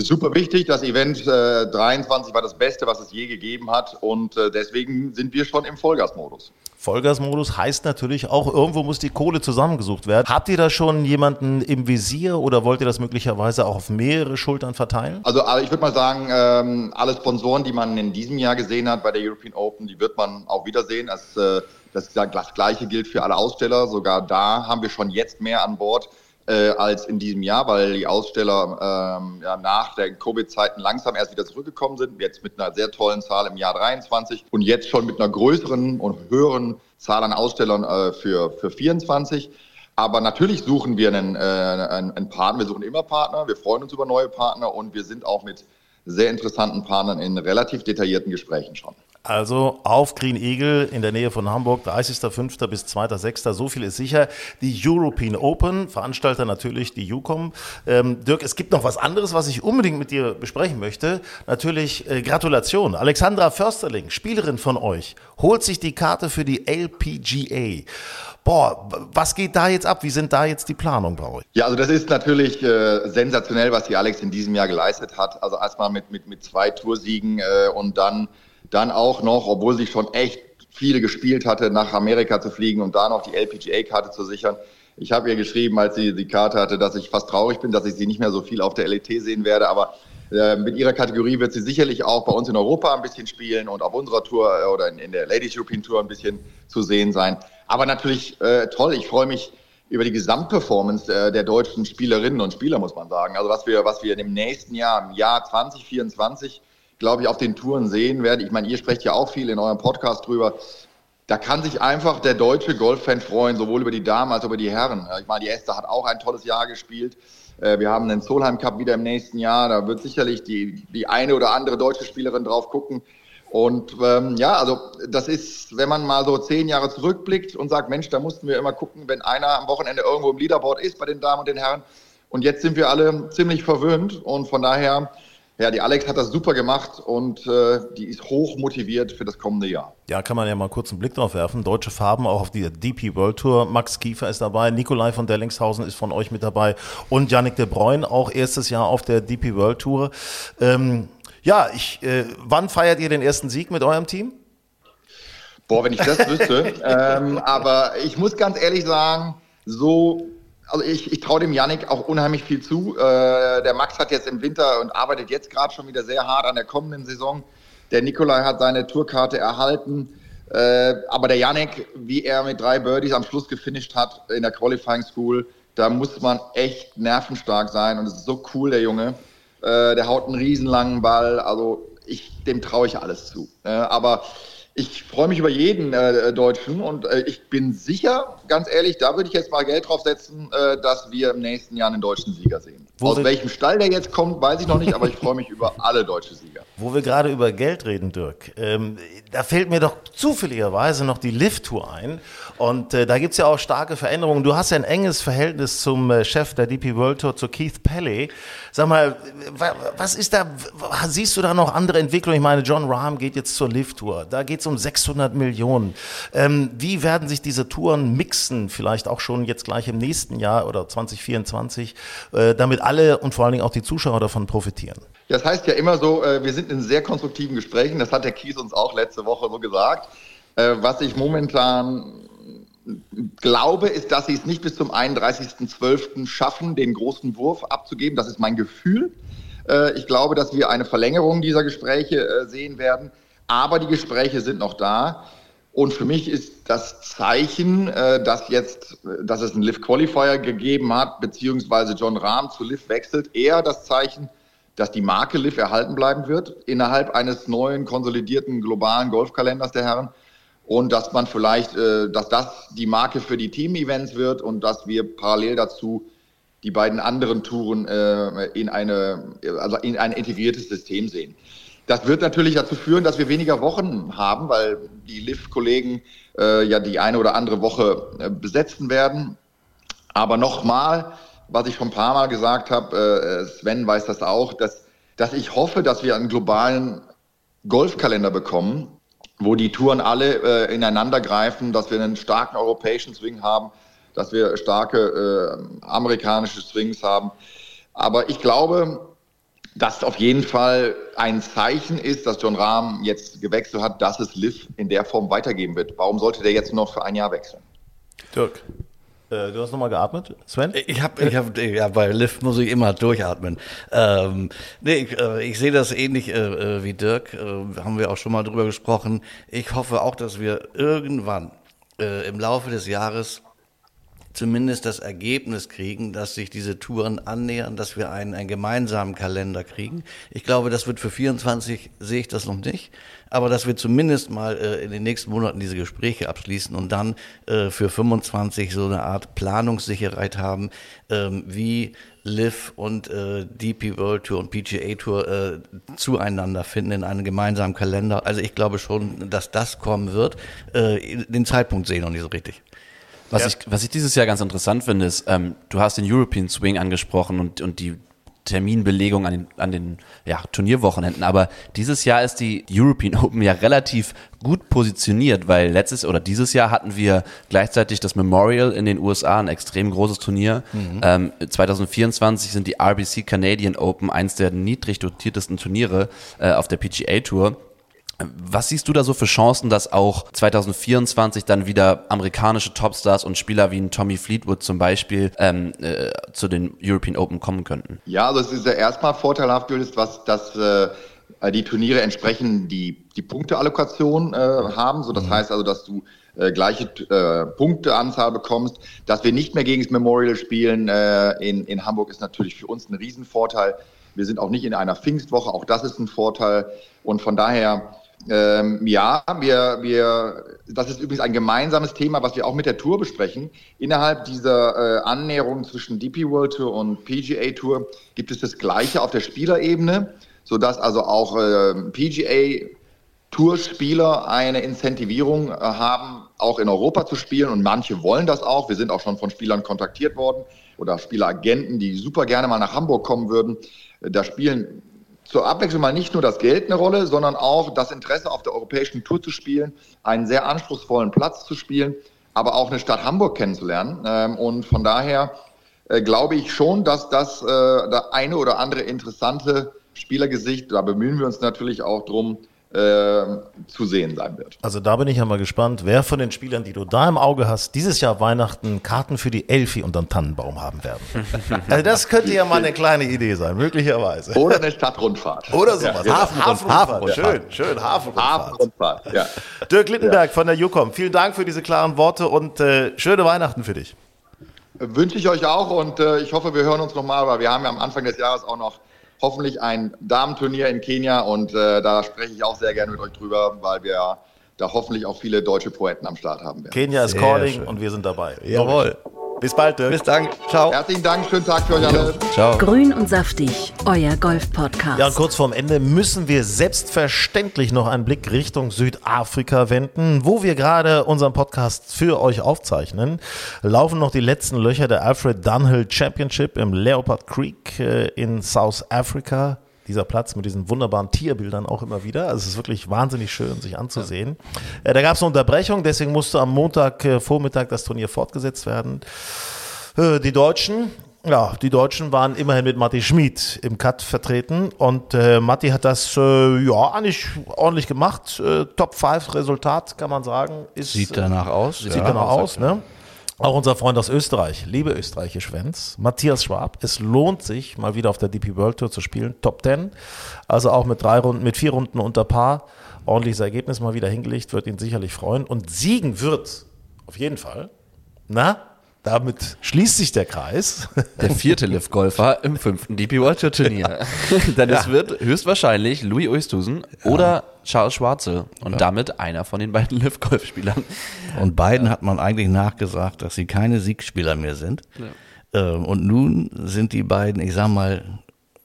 super wichtig. Das Event äh, 23 war das Beste, was es je gegeben hat und äh, deswegen sind wir schon im Vollgasmodus.
Vollgasmodus heißt natürlich auch, irgendwo muss die Kohle zusammengesucht werden. Habt ihr da schon jemanden im Visier oder wollt ihr das möglicherweise auch auf mehrere Schultern verteilen?
Also äh, ich würde mal sagen, ähm, alle Sponsoren, die man in diesem Jahr gesehen hat bei der European Open, die wird man auch wiedersehen. Das, äh, das, das Gleiche gilt für alle Aussteller. Sogar da haben wir schon jetzt mehr an Bord äh, als in diesem Jahr, weil die Aussteller ähm, ja, nach den Covid-Zeiten langsam erst wieder zurückgekommen sind. Jetzt mit einer sehr tollen Zahl im Jahr 23 und jetzt schon mit einer größeren und höheren Zahl an Ausstellern äh, für, für 24. Aber natürlich suchen wir einen, äh, einen, einen Partner. Wir suchen immer Partner. Wir freuen uns über neue Partner und wir sind auch mit sehr interessanten Partnern in relativ detaillierten Gesprächen schon.
Also auf Green Eagle in der Nähe von Hamburg, 30.05. bis 2.06. So viel ist sicher. Die European Open, Veranstalter natürlich die UCOM. Ähm, Dirk, es gibt noch was anderes, was ich unbedingt mit dir besprechen möchte. Natürlich äh, Gratulation. Alexandra Försterling, Spielerin von euch, holt sich die Karte für die LPGA. Boah, was geht da jetzt ab? Wie sind da jetzt die Planungen bei euch?
Ja, also das ist natürlich äh, sensationell, was die Alex in diesem Jahr geleistet hat. Also erstmal mit, mit, mit zwei Toursiegen äh, und dann, dann auch noch, obwohl sie schon echt viele gespielt hatte, nach Amerika zu fliegen und da noch die LPGA-Karte zu sichern. Ich habe ihr geschrieben, als sie die Karte hatte, dass ich fast traurig bin, dass ich sie nicht mehr so viel auf der LET sehen werde. Aber äh, mit ihrer Kategorie wird sie sicherlich auch bei uns in Europa ein bisschen spielen und auf unserer Tour äh, oder in, in der Ladies European Tour ein bisschen zu sehen sein. Aber natürlich äh, toll. Ich freue mich über die Gesamtperformance äh, der deutschen Spielerinnen und Spieler, muss man sagen. Also was wir, was wir im nächsten Jahr, im Jahr 2024, glaube ich, auf den Touren sehen werden. Ich meine, ihr sprecht ja auch viel in eurem Podcast drüber. Da kann sich einfach der deutsche Golffan freuen, sowohl über die Damen als auch über die Herren. Ich meine, die Esther hat auch ein tolles Jahr gespielt. Äh, wir haben den Solheim Cup wieder im nächsten Jahr. Da wird sicherlich die, die eine oder andere deutsche Spielerin drauf gucken. Und ähm, ja, also das ist, wenn man mal so zehn Jahre zurückblickt und sagt, Mensch, da mussten wir immer gucken, wenn einer am Wochenende irgendwo im Leaderboard ist bei den Damen und den Herren. Und jetzt sind wir alle ziemlich verwöhnt und von daher ja, die Alex hat das super gemacht und äh, die ist hoch motiviert für das kommende Jahr.
Ja, kann man ja mal kurz einen Blick drauf werfen. Deutsche Farben auch auf die DP World Tour. Max Kiefer ist dabei, Nikolai von Dellingshausen ist von euch mit dabei und Yannick de Bruyne auch erstes Jahr auf der DP World Tour. Ähm, ja, ich, äh, wann feiert ihr den ersten Sieg mit eurem Team?
Boah, wenn ich das wüsste. ähm, aber ich muss ganz ehrlich sagen, so also ich, ich traue dem Yannick auch unheimlich viel zu. Äh, der Max hat jetzt im Winter und arbeitet jetzt gerade schon wieder sehr hart an der kommenden Saison. Der Nikolai hat seine Tourkarte erhalten. Äh, aber der Yannick, wie er mit drei Birdies am Schluss gefinisht hat in der Qualifying School, da muss man echt nervenstark sein. Und es ist so cool, der Junge. Äh, der haut einen riesenlangen Ball. Also ich, dem traue ich alles zu. Äh, aber ich freue mich über jeden äh, Deutschen und äh, ich bin sicher, ganz ehrlich, da würde ich jetzt mal Geld drauf setzen, äh, dass wir im nächsten Jahr einen deutschen Sieger sehen. Wo Aus welchem Stall der jetzt kommt, weiß ich noch nicht, aber ich freue mich über alle deutsche Sieger.
Wo wir gerade über Geld reden, Dirk, ähm, da fällt mir doch zufälligerweise noch die Lift-Tour ein. Und äh, da gibt es ja auch starke Veränderungen. Du hast ja ein enges Verhältnis zum äh, Chef der DP World Tour, zu Keith Pelley. Sag mal, was ist da, siehst du da noch andere Entwicklungen? Ich meine, John Rahm geht jetzt zur Lift-Tour. Da geht es um 600 Millionen. Ähm, wie werden sich diese Touren mixen, vielleicht auch schon jetzt gleich im nächsten Jahr oder 2024, äh, damit alle und vor allen Dingen auch die Zuschauer davon profitieren?
Das heißt ja immer so, äh, wir sind in sehr konstruktiven Gesprächen. Das hat der Kies uns auch letzte Woche so gesagt. Äh, was ich momentan glaube, ist, dass sie es nicht bis zum 31.12. schaffen, den großen Wurf abzugeben. Das ist mein Gefühl. Äh, ich glaube, dass wir eine Verlängerung dieser Gespräche sehen werden. Aber die Gespräche sind noch da. Und für mich ist das Zeichen, dass jetzt, dass es einen Lift Qualifier gegeben hat, beziehungsweise John Rahm zu Lift wechselt, eher das Zeichen, dass die Marke Liv erhalten bleiben wird innerhalb eines neuen konsolidierten globalen Golfkalenders der Herren und dass man vielleicht, äh, dass das die Marke für die Team-Events wird und dass wir parallel dazu die beiden anderen Touren äh, in eine, also in ein integriertes System sehen. Das wird natürlich dazu führen, dass wir weniger Wochen haben, weil die Liv-Kollegen äh, ja die eine oder andere Woche äh, besetzen werden. Aber nochmal, was ich schon ein paar Mal gesagt habe, äh, Sven weiß das auch, dass, dass ich hoffe, dass wir einen globalen Golfkalender bekommen, wo die Touren alle äh, ineinander greifen, dass wir einen starken europäischen Swing haben, dass wir starke äh, amerikanische Swings haben. Aber ich glaube, dass auf jeden Fall ein Zeichen ist, dass John Rahm jetzt gewechselt hat, dass es Liv in der Form weitergeben wird. Warum sollte der jetzt noch für ein Jahr wechseln?
Dirk. Äh, du hast nochmal geatmet, Sven?
Ich habe, ich hab, ja, bei Lift muss ich immer durchatmen. Ähm, nee, ich, äh, ich sehe das ähnlich äh, äh wie Dirk, äh, haben wir auch schon mal drüber gesprochen. Ich hoffe auch, dass wir irgendwann äh, im Laufe des Jahres zumindest das Ergebnis kriegen, dass sich diese Touren annähern, dass wir einen, einen gemeinsamen Kalender kriegen. Ich glaube, das wird für 24, sehe ich das noch nicht, aber dass wir zumindest mal äh, in den nächsten Monaten diese Gespräche abschließen und dann äh, für 25 so eine Art Planungssicherheit haben, ähm, wie Liv und äh, DP World Tour und PGA Tour äh, zueinander finden in einem gemeinsamen Kalender. Also ich glaube schon, dass das kommen wird. Äh, den Zeitpunkt sehe ich noch nicht so richtig.
Was, ja. ich, was ich dieses Jahr ganz interessant finde, ist, ähm, du hast den European Swing angesprochen und, und die Terminbelegung an den, an den ja, Turnierwochenenden. Aber dieses Jahr ist die European Open ja relativ gut positioniert, weil letztes oder dieses Jahr hatten wir gleichzeitig das Memorial in den USA, ein extrem großes Turnier. Mhm. Ähm, 2024 sind die RBC Canadian Open eins der niedrig dotiertesten Turniere äh, auf der PGA Tour. Was siehst du da so für Chancen, dass auch 2024 dann wieder amerikanische Topstars und Spieler wie ein Tommy Fleetwood zum Beispiel ähm, äh, zu den European Open kommen könnten?
Ja, also es ist ja erstmal vorteilhaft, ist, was dass äh, die Turniere entsprechend die, die Punkteallokation äh, haben. So, das mhm. heißt also, dass du äh, gleiche äh, Punkteanzahl bekommst. Dass wir nicht mehr gegen das Memorial spielen äh, in, in Hamburg ist natürlich für uns ein Riesenvorteil. Wir sind auch nicht in einer Pfingstwoche, auch das ist ein Vorteil. Und von daher Ähm, ja, wir, wir, das ist übrigens ein gemeinsames Thema, was wir auch mit der Tour besprechen. Innerhalb dieser äh, Annäherung zwischen DP World Tour und PGA Tour gibt es das Gleiche auf der Spielerebene, sodass also auch äh, PGA Tourspieler eine Incentivierung äh, haben, auch in Europa zu spielen und manche wollen das auch. Wir sind auch schon von Spielern kontaktiert worden oder Spieleragenten, die super gerne mal nach Hamburg kommen würden. Äh, da spielen zur Abwechslung mal nicht nur das Geld eine Rolle, sondern auch das Interesse auf der europäischen Tour zu spielen, einen sehr anspruchsvollen Platz zu spielen, aber auch eine Stadt Hamburg kennenzulernen. Ähm, und von daher äh, glaube ich schon, dass das äh, der eine oder andere interessante Spielergesicht, da bemühen wir uns natürlich auch drum, zu sehen sein wird.
Also da bin ich ja mal gespannt, wer von den Spielern, die du da im Auge hast, dieses Jahr Weihnachten Karten für die Elfi unterm Tannenbaum haben werden. also das könnte ja mal eine kleine Idee sein, möglicherweise.
Oder eine Stadtrundfahrt.
Oder sowas.
Ja,
Hafenrundfahrt. Hafenrundfahrt. Schön, schön, Hafenrundfahrt. Hafenrundfahrt, ja. Dirk Littenberg ja. von der Jucom, vielen Dank für diese klaren Worte und äh, schöne Weihnachten für dich.
Wünsche ich euch auch und äh, ich hoffe, wir hören uns nochmal, weil wir haben ja am Anfang des Jahres auch noch hoffentlich ein Damenturnier in Kenia und äh, da spreche ich auch sehr gerne mit euch drüber, weil wir da hoffentlich auch viele deutsche Poeten am Start haben werden.
Kenia ist calling schön. und wir sind dabei.
Jawohl.
Bis bald, Dirk.
Bis dann. Ciao.
Herzlichen Dank. Schönen Tag für euch alle.
Ciao. Grün und saftig, euer Golf-Podcast.
Ja, und kurz vorm Ende müssen wir selbstverständlich noch einen Blick Richtung Südafrika wenden, wo wir gerade unseren Podcast für euch aufzeichnen. Laufen noch die letzten Löcher der Alfred Dunhill Championship im Leopard Creek äh, in South Africa dieser Platz mit diesen wunderbaren Tierbildern auch immer wieder. Also es ist wirklich wahnsinnig schön, sich anzusehen. Ja. Äh, da gab es eine Unterbrechung, deswegen musste am Montagvormittag äh, das Turnier fortgesetzt werden. Äh, die Deutschen ja, die Deutschen waren immerhin mit Matti Schmid im Cut vertreten und äh, Matti hat das äh, ja eigentlich ordentlich gemacht. Äh, Top 5 Resultat kann man sagen. Ist,
sieht danach aus.
Sieht ja, danach aus, ne? Auch unser Freund aus Österreich, liebe österreichische Fans, Matthias Schwab. Es lohnt sich, mal wieder auf der DP World Tour zu spielen. Top 10. Also auch mit drei Runden, mit vier Runden unter Paar. Ordentliches Ergebnis mal wieder hingelegt, wird ihn sicherlich freuen. Und siegen wird, auf jeden Fall. Na? Damit schließt sich der Kreis.
Der vierte Liv-Golfer im fünften DP World Tour Turnier. Denn ja. es wird höchstwahrscheinlich Louis Oosthuizen ja. oder Charles Schwarze und ja. damit einer von den beiden Liv-Golf-Spielern.
Und beiden hat man eigentlich nachgesagt, dass sie keine Siegspieler mehr sind. Ähm, und nun sind die beiden, ich sag mal,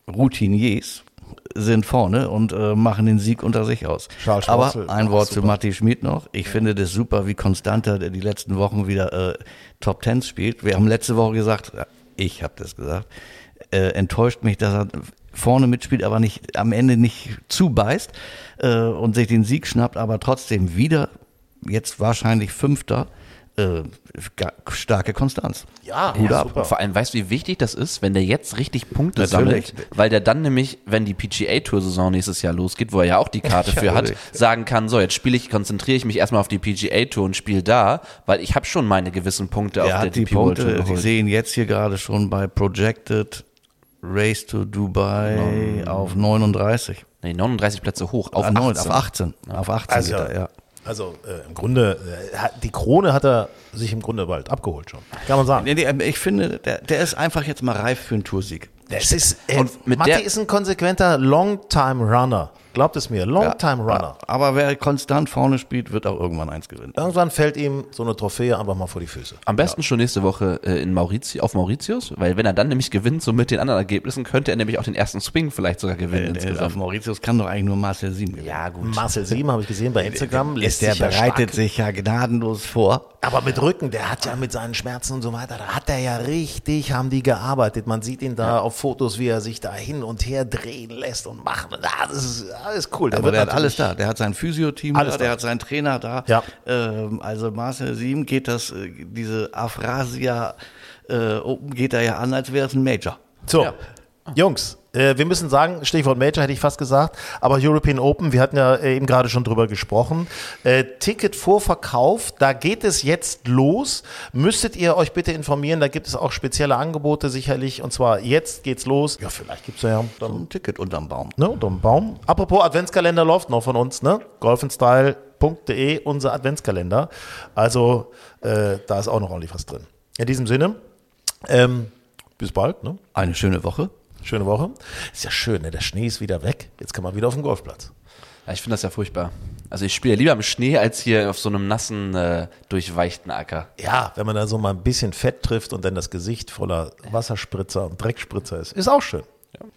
Routiniers sind vorne und äh, machen den Sieg unter sich aus. Charles Aber ein Wort zu Matti Schmid noch. Ich finde das super, wie konstanter der die letzten Wochen wieder äh, Top Tens spielt. Wir haben letzte Woche gesagt, ich habe das gesagt, äh, enttäuscht mich, dass er vorne mitspielt, aber nicht am Ende nicht zubeißt äh, und sich den Sieg schnappt, aber trotzdem wieder jetzt wahrscheinlich Fünfter äh, starke Konstanz.
Ja, Hut ja, ab. Super. Vor allem, weißt du, wie wichtig das ist, wenn der jetzt richtig Punkte Natürlich. sammelt, weil der dann nämlich, wenn die PGA-Tour-Saison nächstes Jahr losgeht, wo er ja auch die Karte ja, für hat, richtig. sagen kann, so, jetzt spiele ich, konzentriere ich mich erstmal auf die PGA-Tour und spiele da, weil ich habe schon meine gewissen Punkte
er
auf der
die DP Punkte, Ich sehe ihn jetzt hier gerade schon bei Projected Race to Dubai no. auf 39.
Nee, 39 Plätze hoch,
auf 18. Auf 18, auf 18
also, er, ja. Also äh, im Grunde, äh, die Krone hat er sich im Grunde bald abgeholt schon. Kann man sagen.
Nee, ich finde, der, der ist einfach jetzt mal reif für einen Toursieg.
Das ist, äh, Und mit Matti ist ein konsequenter Long-Time-Runner. Glaubt es mir, Long-Time Runner.
Aber wer konstant vorne spielt, wird auch irgendwann eins gewinnen.
Irgendwann fällt ihm so eine Trophäe einfach mal vor die Füße.
Am besten ja. schon nächste Woche äh, in Mauriti, auf Mauritius, weil wenn er dann nämlich gewinnt, so mit den anderen Ergebnissen, könnte er nämlich auch den ersten Swing vielleicht sogar gewinnen.
Äh, auf Mauritius kann doch eigentlich nur Marcel Sieben gewinnen.
Ja, gut. Marcel Sieben habe ich gesehen bei Instagram.
Lässt der, der bereitet ja sich ja gnadenlos vor.
Aber mit Rücken, der hat ja mit seinen Schmerzen und so weiter, da hat er ja richtig, haben die gearbeitet. Man sieht ihn da auf Fotos, wie er sich da hin und her drehen lässt und machen. Das ist alles cool.
Der, der hat alles da. Der hat sein Physioteam da, der hat seinen Trainer da.
Ja.
Ähm, also Marcel Sieben geht das, äh, diese Aphrasia äh, geht da ja an, als wäre es ein Major.
So, ja. Jungs, äh, wir müssen sagen, Stichwort Major hätte ich fast gesagt, aber European Open, wir hatten ja äh, eben gerade schon drüber gesprochen. Äh, Ticketvorverkauf, da geht es jetzt los. Müsstet ihr euch bitte informieren, da gibt es auch spezielle Angebote sicherlich und zwar jetzt geht's los.
Ja, vielleicht gibt es ja dann ein Ticket unterm Baum.
Ne, unterm Baum. Apropos Adventskalender läuft noch von uns, ne? golfenstyle.de, unser Adventskalender. Also äh, da ist auch noch ordentlich was drin. In diesem Sinne, ähm, bis bald. Ne?
Eine schöne Woche.
Schöne Woche. Ist ja schön, ne? der Schnee ist wieder weg. Jetzt kann man wieder auf den Golfplatz.
Ja, ich finde das ja furchtbar. Also ich spiele lieber im Schnee als hier auf so einem nassen, äh, durchweichten Acker.
Ja, wenn man da so mal ein bisschen Fett trifft und dann das Gesicht voller Wasserspritzer und Dreckspritzer ist, ist auch schön.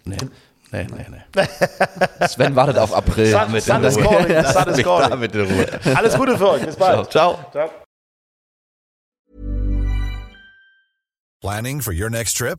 Nee, nee, nee. nee.
Sven wartet auf April.
Sun, Sun is calling. Sun is calling.
Damit in Ruhe.
Alles Gute für euch. Bis bald.
Ciao.
Ciao.
Planning for your next trip?